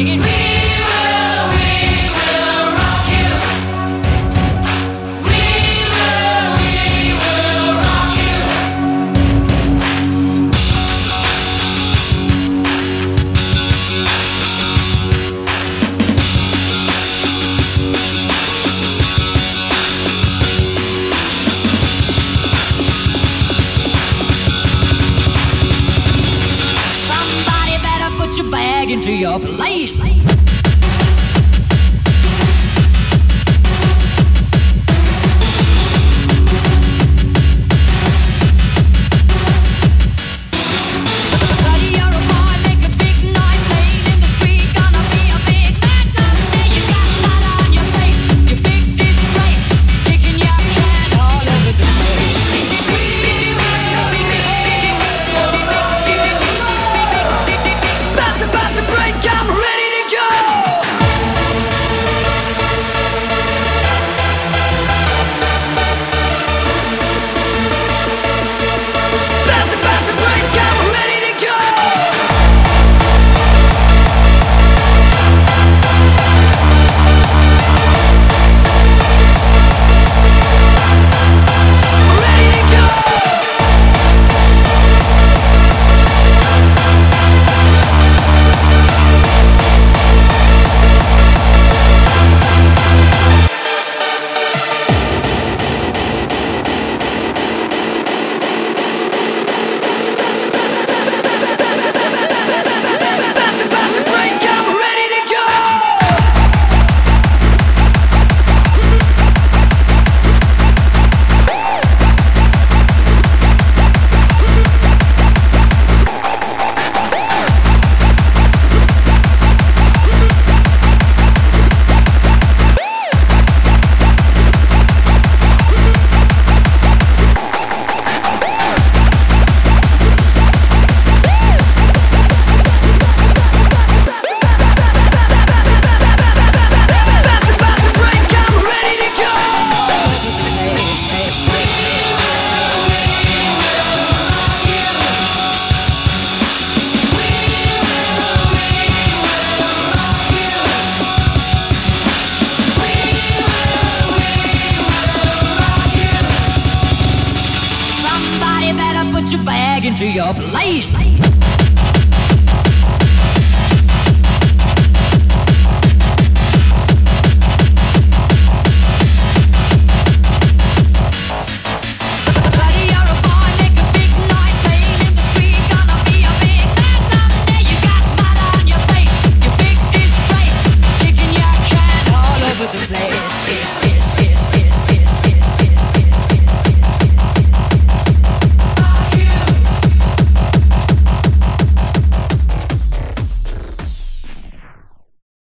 Bring it real. Into your place. Into your place.